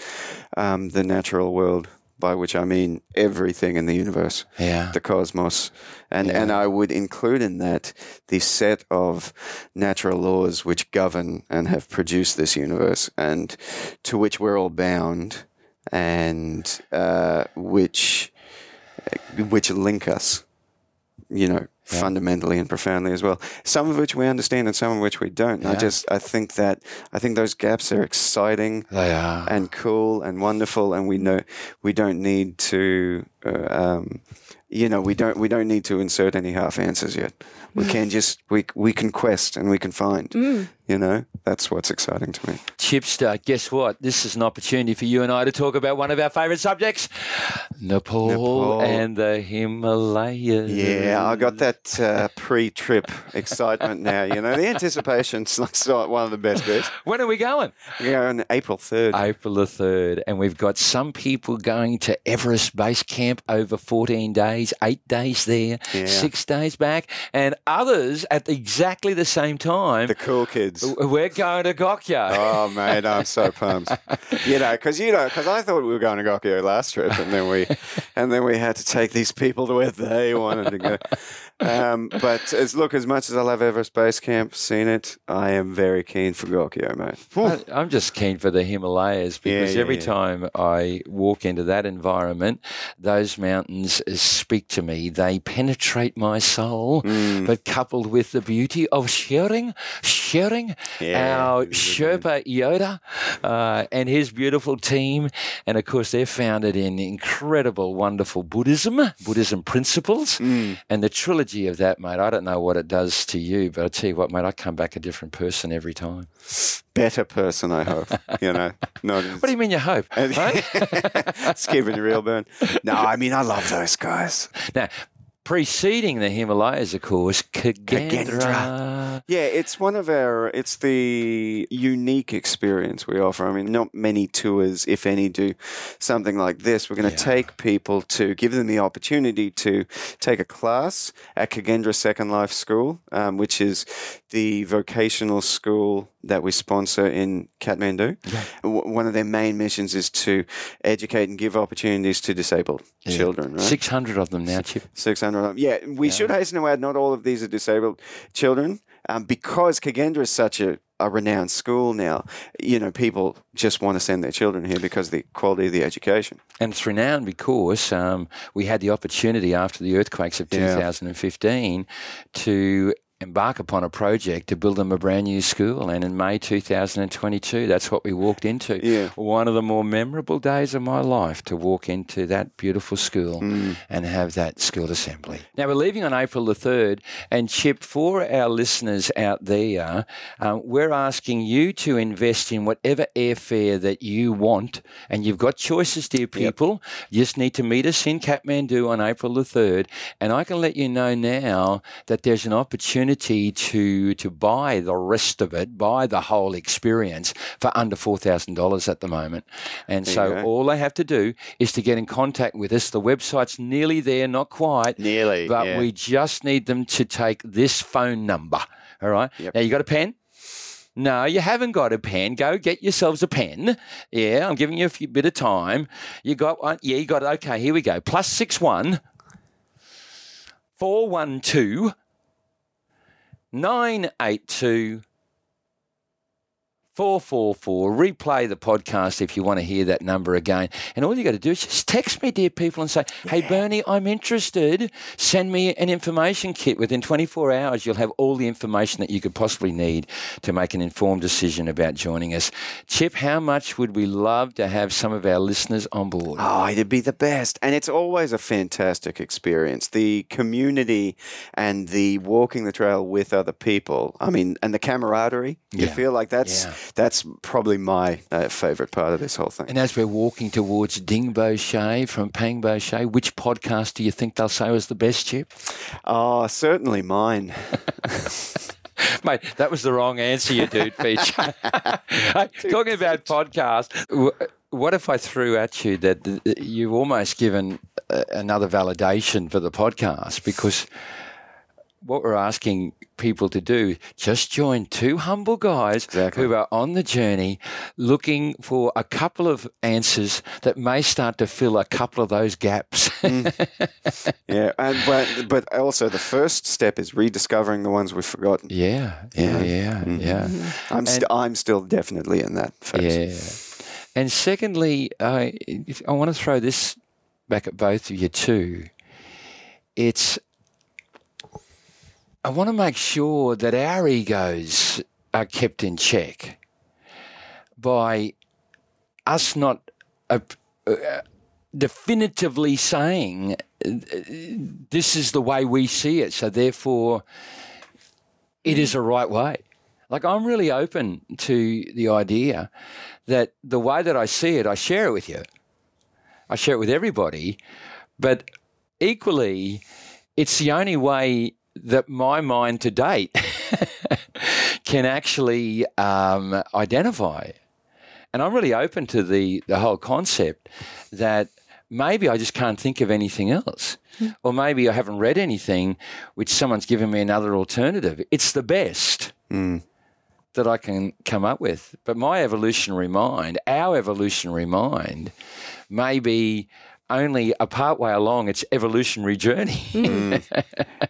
um, the natural world, by which I mean everything in the universe, Yeah. the cosmos, and and I would include in that the set of natural laws which govern and have produced this universe, and to which we're all bound, and uh, which which link us you know, fundamentally and profoundly as well. Some of which we understand and some of which we don't. And I just, I think that, I think those gaps are exciting They are. and cool and wonderful. And we know we don't need to, uh, um, you know, we don't, we don't need to insert any half answers yet. We can just, we, we can quest and we can find, you know, that's what's exciting to me. Chipster, guess what? This is an opportunity for you and I to talk about one of our favourite subjects Nepal, Nepal. and the Himalayas. Yeah, I got that uh, pre-trip excitement now. You know, the anticipation's <laughs> like one of the best bits. When are we going? We're going April third. April the 3rd. And we've got some people going to Everest Base Camp over 14 days, eight days there, Yeah. six days back, and others at exactly the same time. The cool kids. We're going to Gokyo. Oh mate, I'm so <laughs> pumped. You know, because you know, because I thought we were going to Gokyo last trip, and then we, and then we had to take these people to where they wanted to go. Um, but as look, as much as I love Everest Base Camp, seen it, I am very keen for Gokyo, mate. I- I'm just keen for the Himalayas because yeah, every yeah. time I walk into that environment, those mountains speak to me. They penetrate my soul, Mm. but coupled with the beauty of sharing, sharing Yeah, our this is a good- Sherpa Yoda uh, and his beautiful team. And of course, they're founded in incredible, wonderful Buddhism, Buddhism principles. Mm. And the trilogy of that, mate, I don't know what it does to you, but I tell you what, mate, I come back a different person every time. Better person, I hope. You know, not. <laughs> What do you mean you hope? <laughs> right? it's real burn. No, I mean I love those guys. now, preceding the Himalayas, of course, Kagendra. Kagendra. Yeah, it's one of our. It's the unique experience we offer. I mean, not many tours, if any, do something like this. We're going to Yeah. take people to give them the opportunity to take a class at Kagendra Second Life School, um, which is the vocational school that we sponsor in Kathmandu. W- One of their main missions is to educate and give opportunities to disabled children. Right? 600 of them now, Chip. 600 them. Yeah, we should hasten to add not all of these are disabled children um, because Kagendra is such a, a renowned school now. You know, people just want to send their children here because of the quality of the education. And it's renowned because um, we had the opportunity after the earthquakes of Yeah. 2015 to embark upon a project to build them a brand new school. And in May 2022, that's what we walked into. Yeah. One of the more memorable days of my life to walk into that beautiful school Mm. and have that school assembly. Now, we're leaving on April the 3rd. And Chip, for our listeners out there, um, we're asking you to invest in whatever airfare that you want. And you've got choices, dear people. You just need to meet us in Kathmandu on April the 3rd. And I can let you know now that there's an opportunity to, to buy the rest of it, buy the whole experience for under $4,000 at the moment. And you so all they have to do is to get in contact with us. The website's nearly there, not quite. Nearly, But yeah. we just need them to take this phone number. All right. Yep. Now, you got a pen? No, you haven't got a pen. Go get yourselves a pen. Yeah, I'm giving you a few bit of time. You got one? Yeah, you got it. Okay, here we go. Plus six one four one two nine eight two 444. Replay the podcast if you want to hear that number again. And all you got to do is just text me, dear people, and say, Hey, Bernie, I'm interested. Send me an information kit. Within 24 hours, you'll have all the information that you could possibly need to make an informed decision about joining us. Chip, how much would we love to have some of our listeners on board? Oh, it'd be the best. And it's always a fantastic experience. The community and the walking the trail with other people. I mean, and the camaraderie. You feel like that's Yeah. That's probably my uh, favorite part of this whole thing. And as we're walking towards Dingboche from Pangboche, which podcast do you think they'll say was the best, Chip? Oh, certainly mine. <laughs> Mate, that was the wrong answer, you dude, Peach. <laughs> Talking about podcast, what if I threw at you that you've almost given uh, another validation for the podcast because what we're asking people to do, just join two humble guys Exactly. who are on the journey looking for a couple of answers that may start to fill a couple of those gaps. Hmm. Yeah, and but but also the first step is rediscovering the ones we've forgotten. yeah, yeah, yeah, mm-hmm. yeah. I'm st- I'm still definitely in that phase. Yeah. And secondly, if- I want to throw this back at both of you too. It's, I want to make sure that our egos are kept in check by us not uh, uh, definitively saying uh, this is the way we see it. So therefore, it is a right way. Like I'm really open to the idea that the way that I see it, I share it with you. I share it with everybody, but equally, it's the only way that my mind to date <laughs> can actually um, identify. And I'm really open to the, the whole concept that maybe I just can't think of anything else. Or maybe I haven't read anything which someone's given me another alternative. It's the best that I can come up with. But my evolutionary mind, our evolutionary mind, may be only a part way along its evolutionary journey.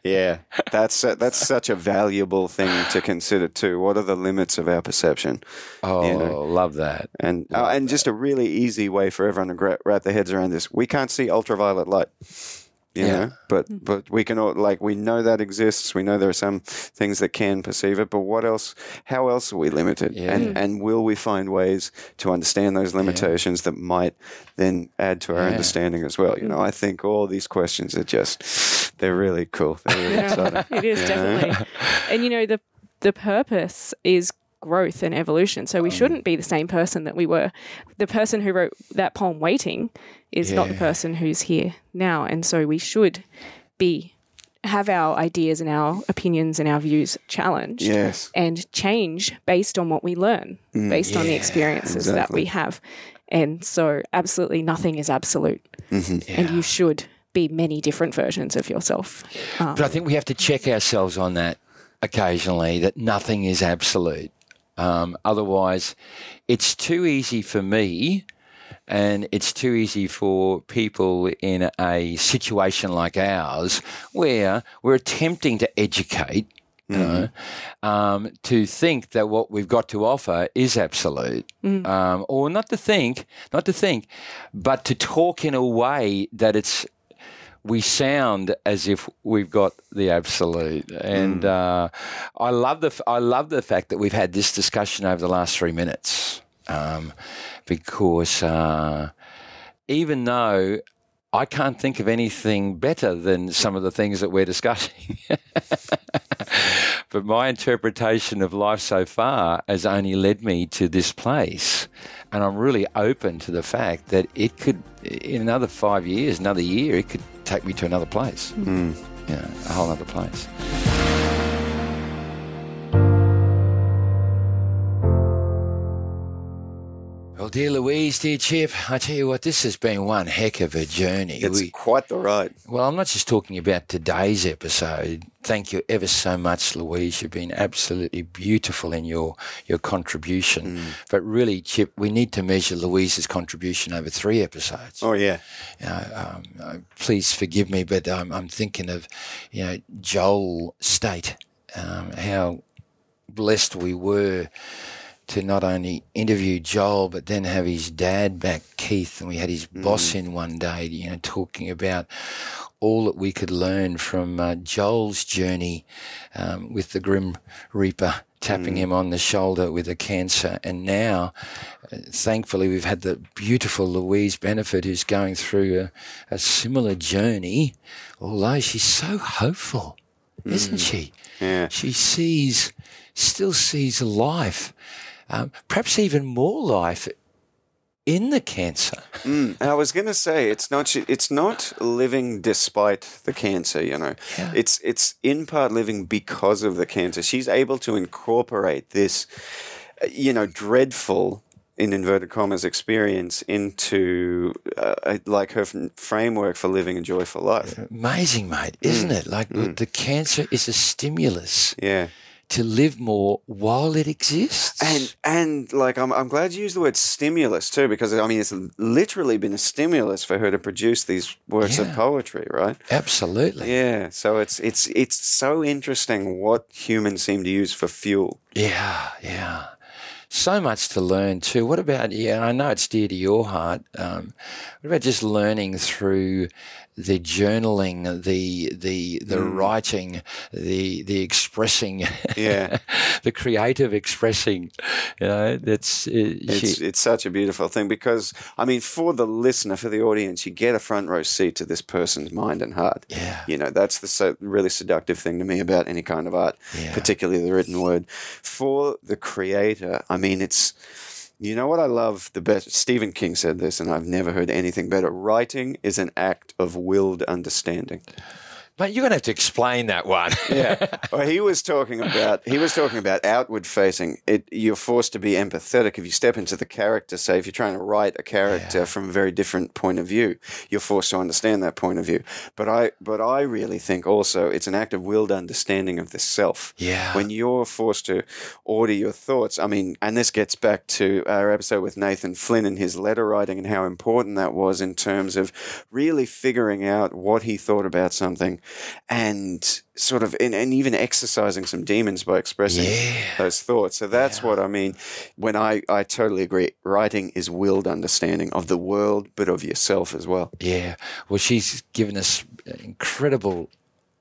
Yeah, that's uh, that's such a valuable thing to consider too. What are the limits of our perception? oh, You know. love that. And uh, and just a really easy way for everyone to gra- wrap their heads around this. We can't see ultraviolet light. You Yeah. know, but hmm. but we can all like we know that exists. We know there are some things that can perceive it, but what else? How else are we limited? Yeah. And hmm. and will we find ways to understand those limitations that might then add to our Yeah. understanding as well? You know, I hmm. think all these questions are just they're really cool. They're really <laughs> exciting. it is definitely. And you know the the purpose is growth and evolution. So we shouldn't be the same person that we were. The person who wrote that poem waiting is not the person who's here now and so we should be have our ideas and our opinions and our views challenged Yes. and change based on what we learn, based on the Yeah, experiences that we have. And so absolutely nothing is absolute. Mm-hmm. And you should be many different versions of yourself. Um, But I think we have to check ourselves on that occasionally, that nothing is absolute. Um, otherwise, it's too easy for me and it's too easy for people in a situation like ours where we're attempting to educate. You know, um, to think that what we've got to offer is absolute, um, or not to think, not to think, but to talk in a way that it's we sound as if we've got the absolute. And uh, I love the I love the fact that we've had this discussion over the last three minutes, um, because uh, even though I can't think of anything better than some of the things that we're discussing. <laughs> but my interpretation of life so far has only led me to this place. And I'm really open to the fact that it could, in another five years, another year, it could take me to another place. Mm. Yeah, a whole other place. Dear Louise, dear Chip, I tell you what, this has been one heck of a journey. It's We- quite the ride. well, I'm not just talking about today's episode. Thank you ever so much, Louise. You've been absolutely beautiful in your your contribution. But really, Chip, we need to measure Louise's contribution over three episodes. Oh yeah. You know, um, uh, please forgive me, but um, I'm thinking of, you know, Joel State, um, how blessed we were to not only interview Joel, but then have his dad back, Keith, and we had his boss in one day, you know, talking about all that we could learn from uh, Joel's journey um, with the Grim Reaper tapping him on the shoulder with a cancer. And now, uh, thankfully, we've had the beautiful Louise Benefit who's going through a, a similar journey, although she's so hopeful, isn't she? Yeah. She sees, still sees life, um, perhaps even more life in the cancer. Mm, I was going to say it's not it's not living despite the cancer, you know. Yeah. It's it's in part living because of the cancer. She's able to incorporate this you know dreadful in inverted commas experience into uh, like her f- framework for living a joyful life. Amazing, mate, isn't it? Like the cancer is a stimulus Yeah. To live more while it exists. And and like I'm I'm glad you used the word stimulus too because I mean it's literally been a stimulus for her to produce these works of poetry, right? absolutely, Yeah. So it's it's it's so interesting what humans seem to use for fuel. Yeah, yeah. So much to learn too. What about, yeah, I know it's dear to your heart. Um, what about just learning through the journaling, the the the writing, the the expressing, Yeah. <laughs> the creative expressing. You know, that's uh, It's she, it's such a beautiful thing because I mean for the listener, for the audience, you get a front row seat to this person's mind and heart. yeah, You know, that's the so, really seductive thing to me about any kind of art, Yeah. particularly the written word. For the creator, I mean, it's, you know what I love the best? Stephen King said this, and I've never heard anything better. Writing is an act of willed understanding. Mate, you're gonna have to explain that one. <laughs> Yeah. well, he was talking about he was talking about outward facing. It you're forced to be empathetic if you step into the character. Say if you're trying to write a character from a very different point of view, you're forced to understand that point of view. But I but I really think also it's an act of willed understanding of the self. Yeah. When you're forced to order your thoughts. I mean, and this gets back to our episode with Nathan Flynn and his letter writing and how important that was in terms of really figuring out what he thought about something and sort of and, and even exercising some demons by expressing Yeah. those thoughts so that's what i mean when i i totally agree writing is willed understanding of the world but of yourself as well Yeah. Well, she's given us incredible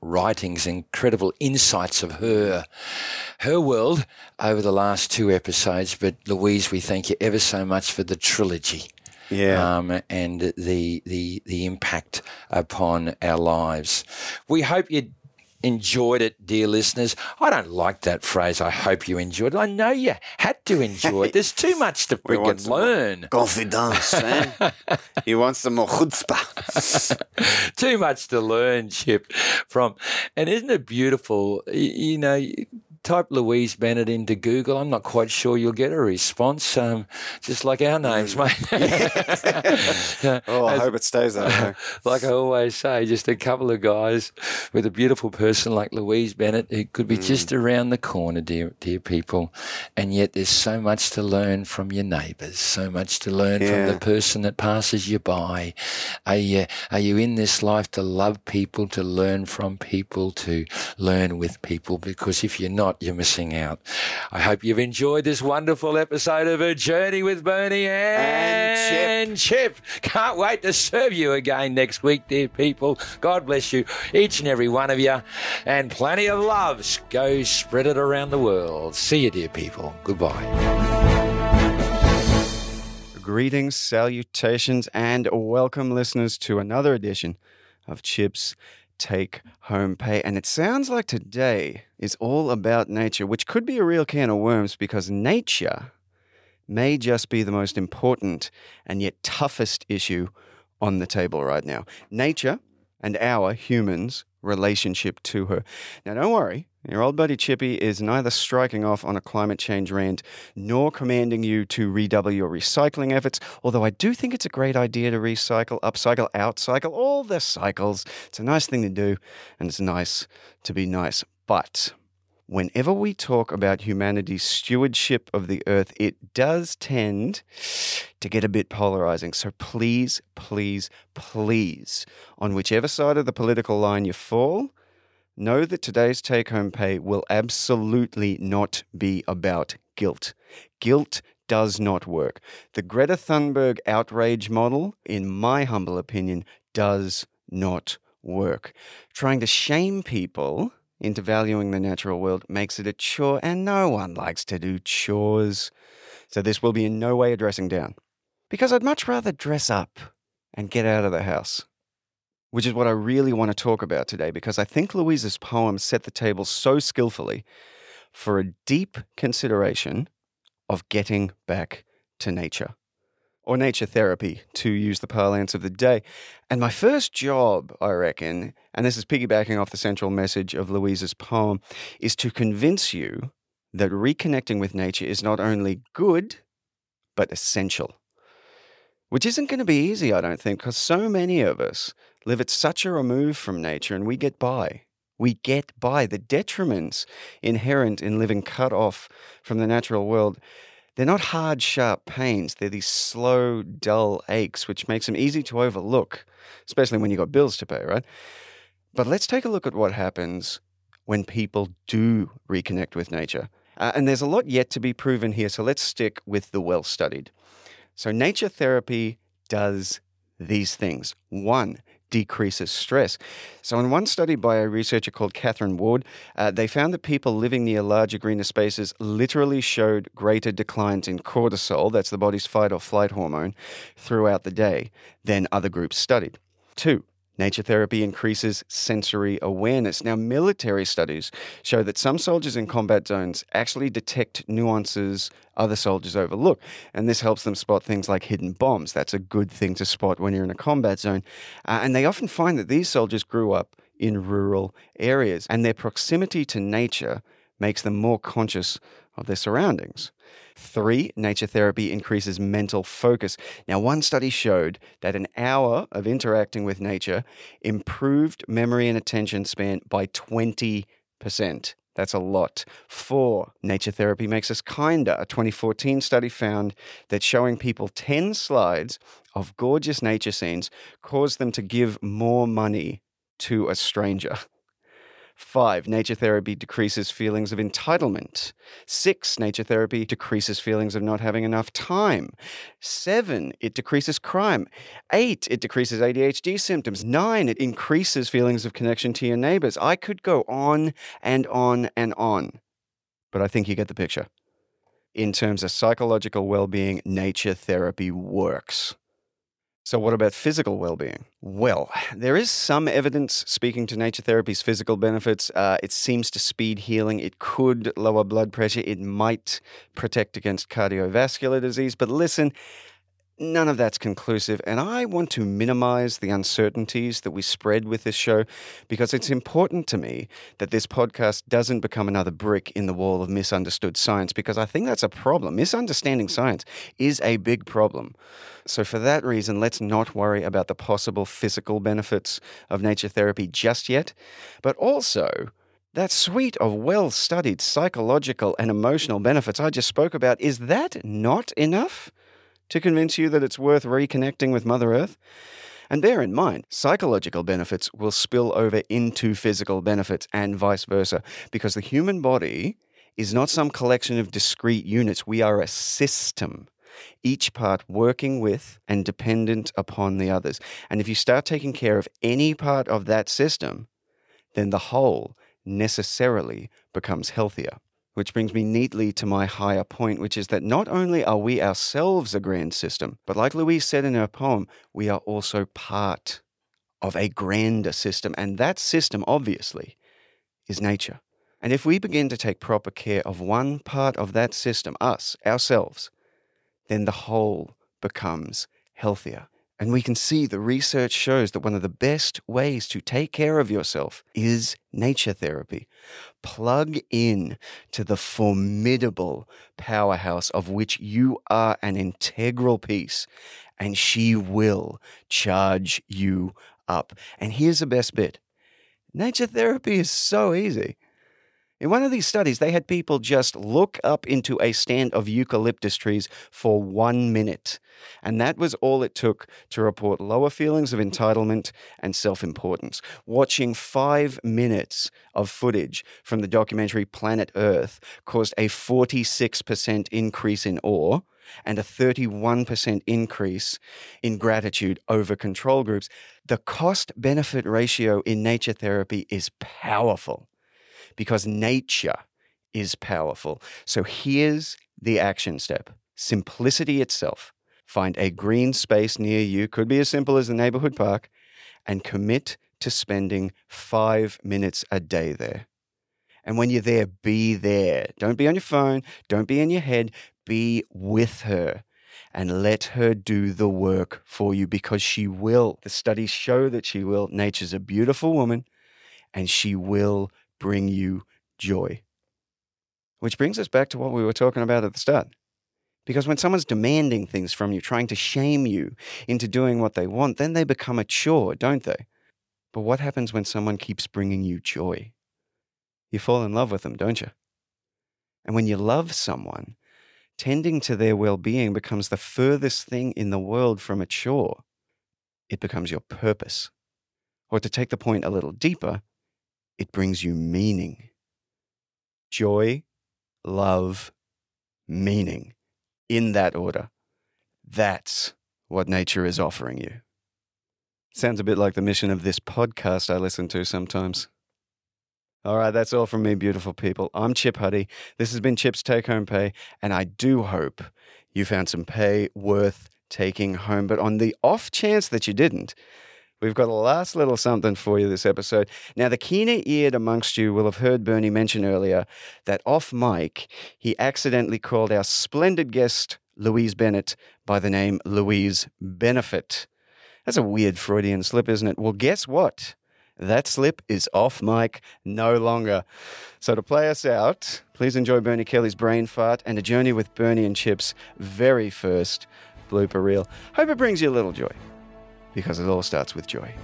writings, incredible insights of her, her world over the last two episodes. But Louise, we thank you ever so much for the trilogy. Yeah Um, and the, the the impact upon our lives. We hope you enjoyed it, dear listeners. I don't like that phrase. I hope you enjoyed it. I know you had to enjoy it. There's too <laughs> much to freaking learn. confidence eh? <laughs> you want some more chutzpah too much to learn, Chip, from. And isn't it beautiful? You know, type Louise Bennet into Google. I'm not quite sure you'll get a response, um, just like our names, mate. <laughs> Oh i as- hope it stays that way <laughs> like I always say, just a couple of guys with a beautiful person like Louise Bennet who could be just around the corner, dear, dear people. And yet there's so much to learn from your neighbours, so much to learn from the person that passes you by. Are you, are you in this life to love people, to learn from people, to learn with people? Because if you're not, you're missing out. I hope you've enjoyed this wonderful episode of A Journey with Bernie and, And Chip. Can't wait to serve you again next week, dear people. God bless you, each and every one of you, and plenty of love. Go spread it around the world. See you, dear people. Goodbye. Greetings, salutations, and welcome, listeners, to another edition of Chips Take Home Pay. And it sounds like today is all about nature, which could be a real can of worms because nature may just be the most important and yet toughest issue on the table right now. Nature and our humans' relationship to her. Now, don't worry, your old buddy Chippy is neither striking off on a climate change rant nor commanding you to redouble your recycling efforts, although I do think it's a great idea to recycle, upcycle, outcycle, all the cycles. It's a nice thing to do, and it's nice to be nice. But whenever we talk about humanity's stewardship of the earth, it does tend to get a bit polarizing. So please, please, please, on whichever side of the political line you fall, know that today's take home pay will absolutely not be about guilt. Guilt does not work. The Greta Thunberg outrage model, in my humble opinion, does not work. Trying to shame people into valuing the natural world makes it a chore, and no one likes to do chores. So this will be in no way a dressing down. Because I'd much rather dress up and get out of the house which is what I really want to talk about today because I think Louise's poem set the table so skillfully for a deep consideration of getting back to nature or nature therapy, to use the parlance of the day. And my first job, I reckon, and this is piggybacking off the central message of Louise's poem, is to convince you that reconnecting with nature is not only good, but essential. Which isn't going to be easy, I don't think, because so many of us live at such a remove from nature and we get by. We get by. The detriments inherent in living cut off from the natural world, they're not hard, sharp pains. They're these slow, dull aches, which makes them easy to overlook, especially when you've got bills to pay, right? But let's take a look at what happens when people do reconnect with nature. Uh, and there's a lot yet to be proven here, so let's stick with the well studied. So, nature therapy does these things. One, decreases stress. So, in one study by a researcher called Catherine Ward, uh, they found that people living near larger greener spaces literally showed greater declines in cortisol, that's the body's fight or flight hormone, throughout the day than other groups studied. Two, Nature therapy increases sensory awareness. Now, military studies show that some soldiers in combat zones actually detect nuances other soldiers overlook, and this helps them spot things like hidden bombs. That's a good thing to spot when you're in a combat zone. Uh, and they often find that these soldiers grew up in rural areas, and their proximity to nature makes them more conscious of their surroundings. Three, nature therapy increases mental focus. Now, one study showed that an hour of interacting with nature improved memory and attention span by 20%. That's a lot. Four, nature therapy makes us kinder. A 2014 study found that showing people 10 slides of gorgeous nature scenes caused them to give more money to a stranger. Five, nature therapy decreases feelings of entitlement. Six, nature therapy decreases feelings of not having enough time. Seven, it decreases crime. Eight, it decreases ADHD symptoms. Nine, it increases feelings of connection to your neighbors. I could go on and on and on, but I think you get the picture. In terms of psychological well being, nature therapy works. So, what about physical well being? Well, there is some evidence speaking to nature therapy's physical benefits. Uh, it seems to speed healing. It could lower blood pressure. It might protect against cardiovascular disease. But listen, None of that's conclusive, and I want to minimize the uncertainties that we spread with this show because it's important to me that this podcast doesn't become another brick in the wall of misunderstood science because I think that's a problem. Misunderstanding science is a big problem. So, for that reason, let's not worry about the possible physical benefits of nature therapy just yet, but also. That suite of well studied psychological and emotional benefits I just spoke about, is that not enough? To convince you that it's worth reconnecting with Mother Earth? And bear in mind, psychological benefits will spill over into physical benefits and vice versa, because the human body is not some collection of discrete units. We are a system, each part working with and dependent upon the others. And if you start taking care of any part of that system, then the whole necessarily becomes healthier. Which brings me neatly to my higher point, which is that not only are we ourselves a grand system, but like Louise said in her poem, we are also part of a grander system. And that system, obviously, is nature. And if we begin to take proper care of one part of that system, us, ourselves, then the whole becomes healthier. And we can see the research shows that one of the best ways to take care of yourself is nature therapy. Plug in to the formidable powerhouse of which you are an integral piece, and she will charge you up. And here's the best bit nature therapy is so easy. In one of these studies, they had people just look up into a stand of eucalyptus trees for one minute. And that was all it took to report lower feelings of entitlement and self importance. Watching five minutes of footage from the documentary Planet Earth caused a 46% increase in awe and a 31% increase in gratitude over control groups. The cost benefit ratio in nature therapy is powerful because nature is powerful. So here's the action step simplicity itself. Find a green space near you, could be as simple as the neighborhood park, and commit to spending five minutes a day there. And when you're there, be there. Don't be on your phone, don't be in your head, be with her and let her do the work for you because she will. The studies show that she will. Nature's a beautiful woman and she will bring you joy. Which brings us back to what we were talking about at the start Because when someone's demanding things from you, trying to shame you into doing what they want, then they become a chore, don't they? But what happens when someone keeps bringing you joy? You fall in love with them, don't you? And when you love someone, tending to their well being becomes the furthest thing in the world from a chore. It becomes your purpose. Or to take the point a little deeper, it brings you meaning. Joy, love, meaning in that order. That's what nature is offering you. Sounds a bit like the mission of this podcast I listen to sometimes. All right, that's all from me, beautiful people. I'm Chip Huddy. This has been Chip's Take Home Pay, and I do hope you found some pay worth taking home. But on the off chance that you didn't, we've got a last little something for you this episode. Now, the keener eared amongst you will have heard Bernie mention earlier that off mic, he accidentally called our splendid guest, Louise Bennet, by the name Louise Benefit. That's a weird Freudian slip, isn't it? Well, guess what? That slip is off mic no longer. So, to play us out, please enjoy Bernie Kelly's brain fart and a journey with Bernie and Chip's very first blooper reel. Hope it brings you a little joy, because it all starts with joy.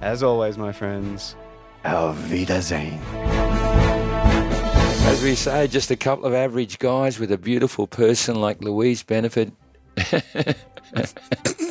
As always, my friends, Auf Wiedersehen. As we say, just a couple of average guys with a beautiful person like Louise Benefit. <laughs>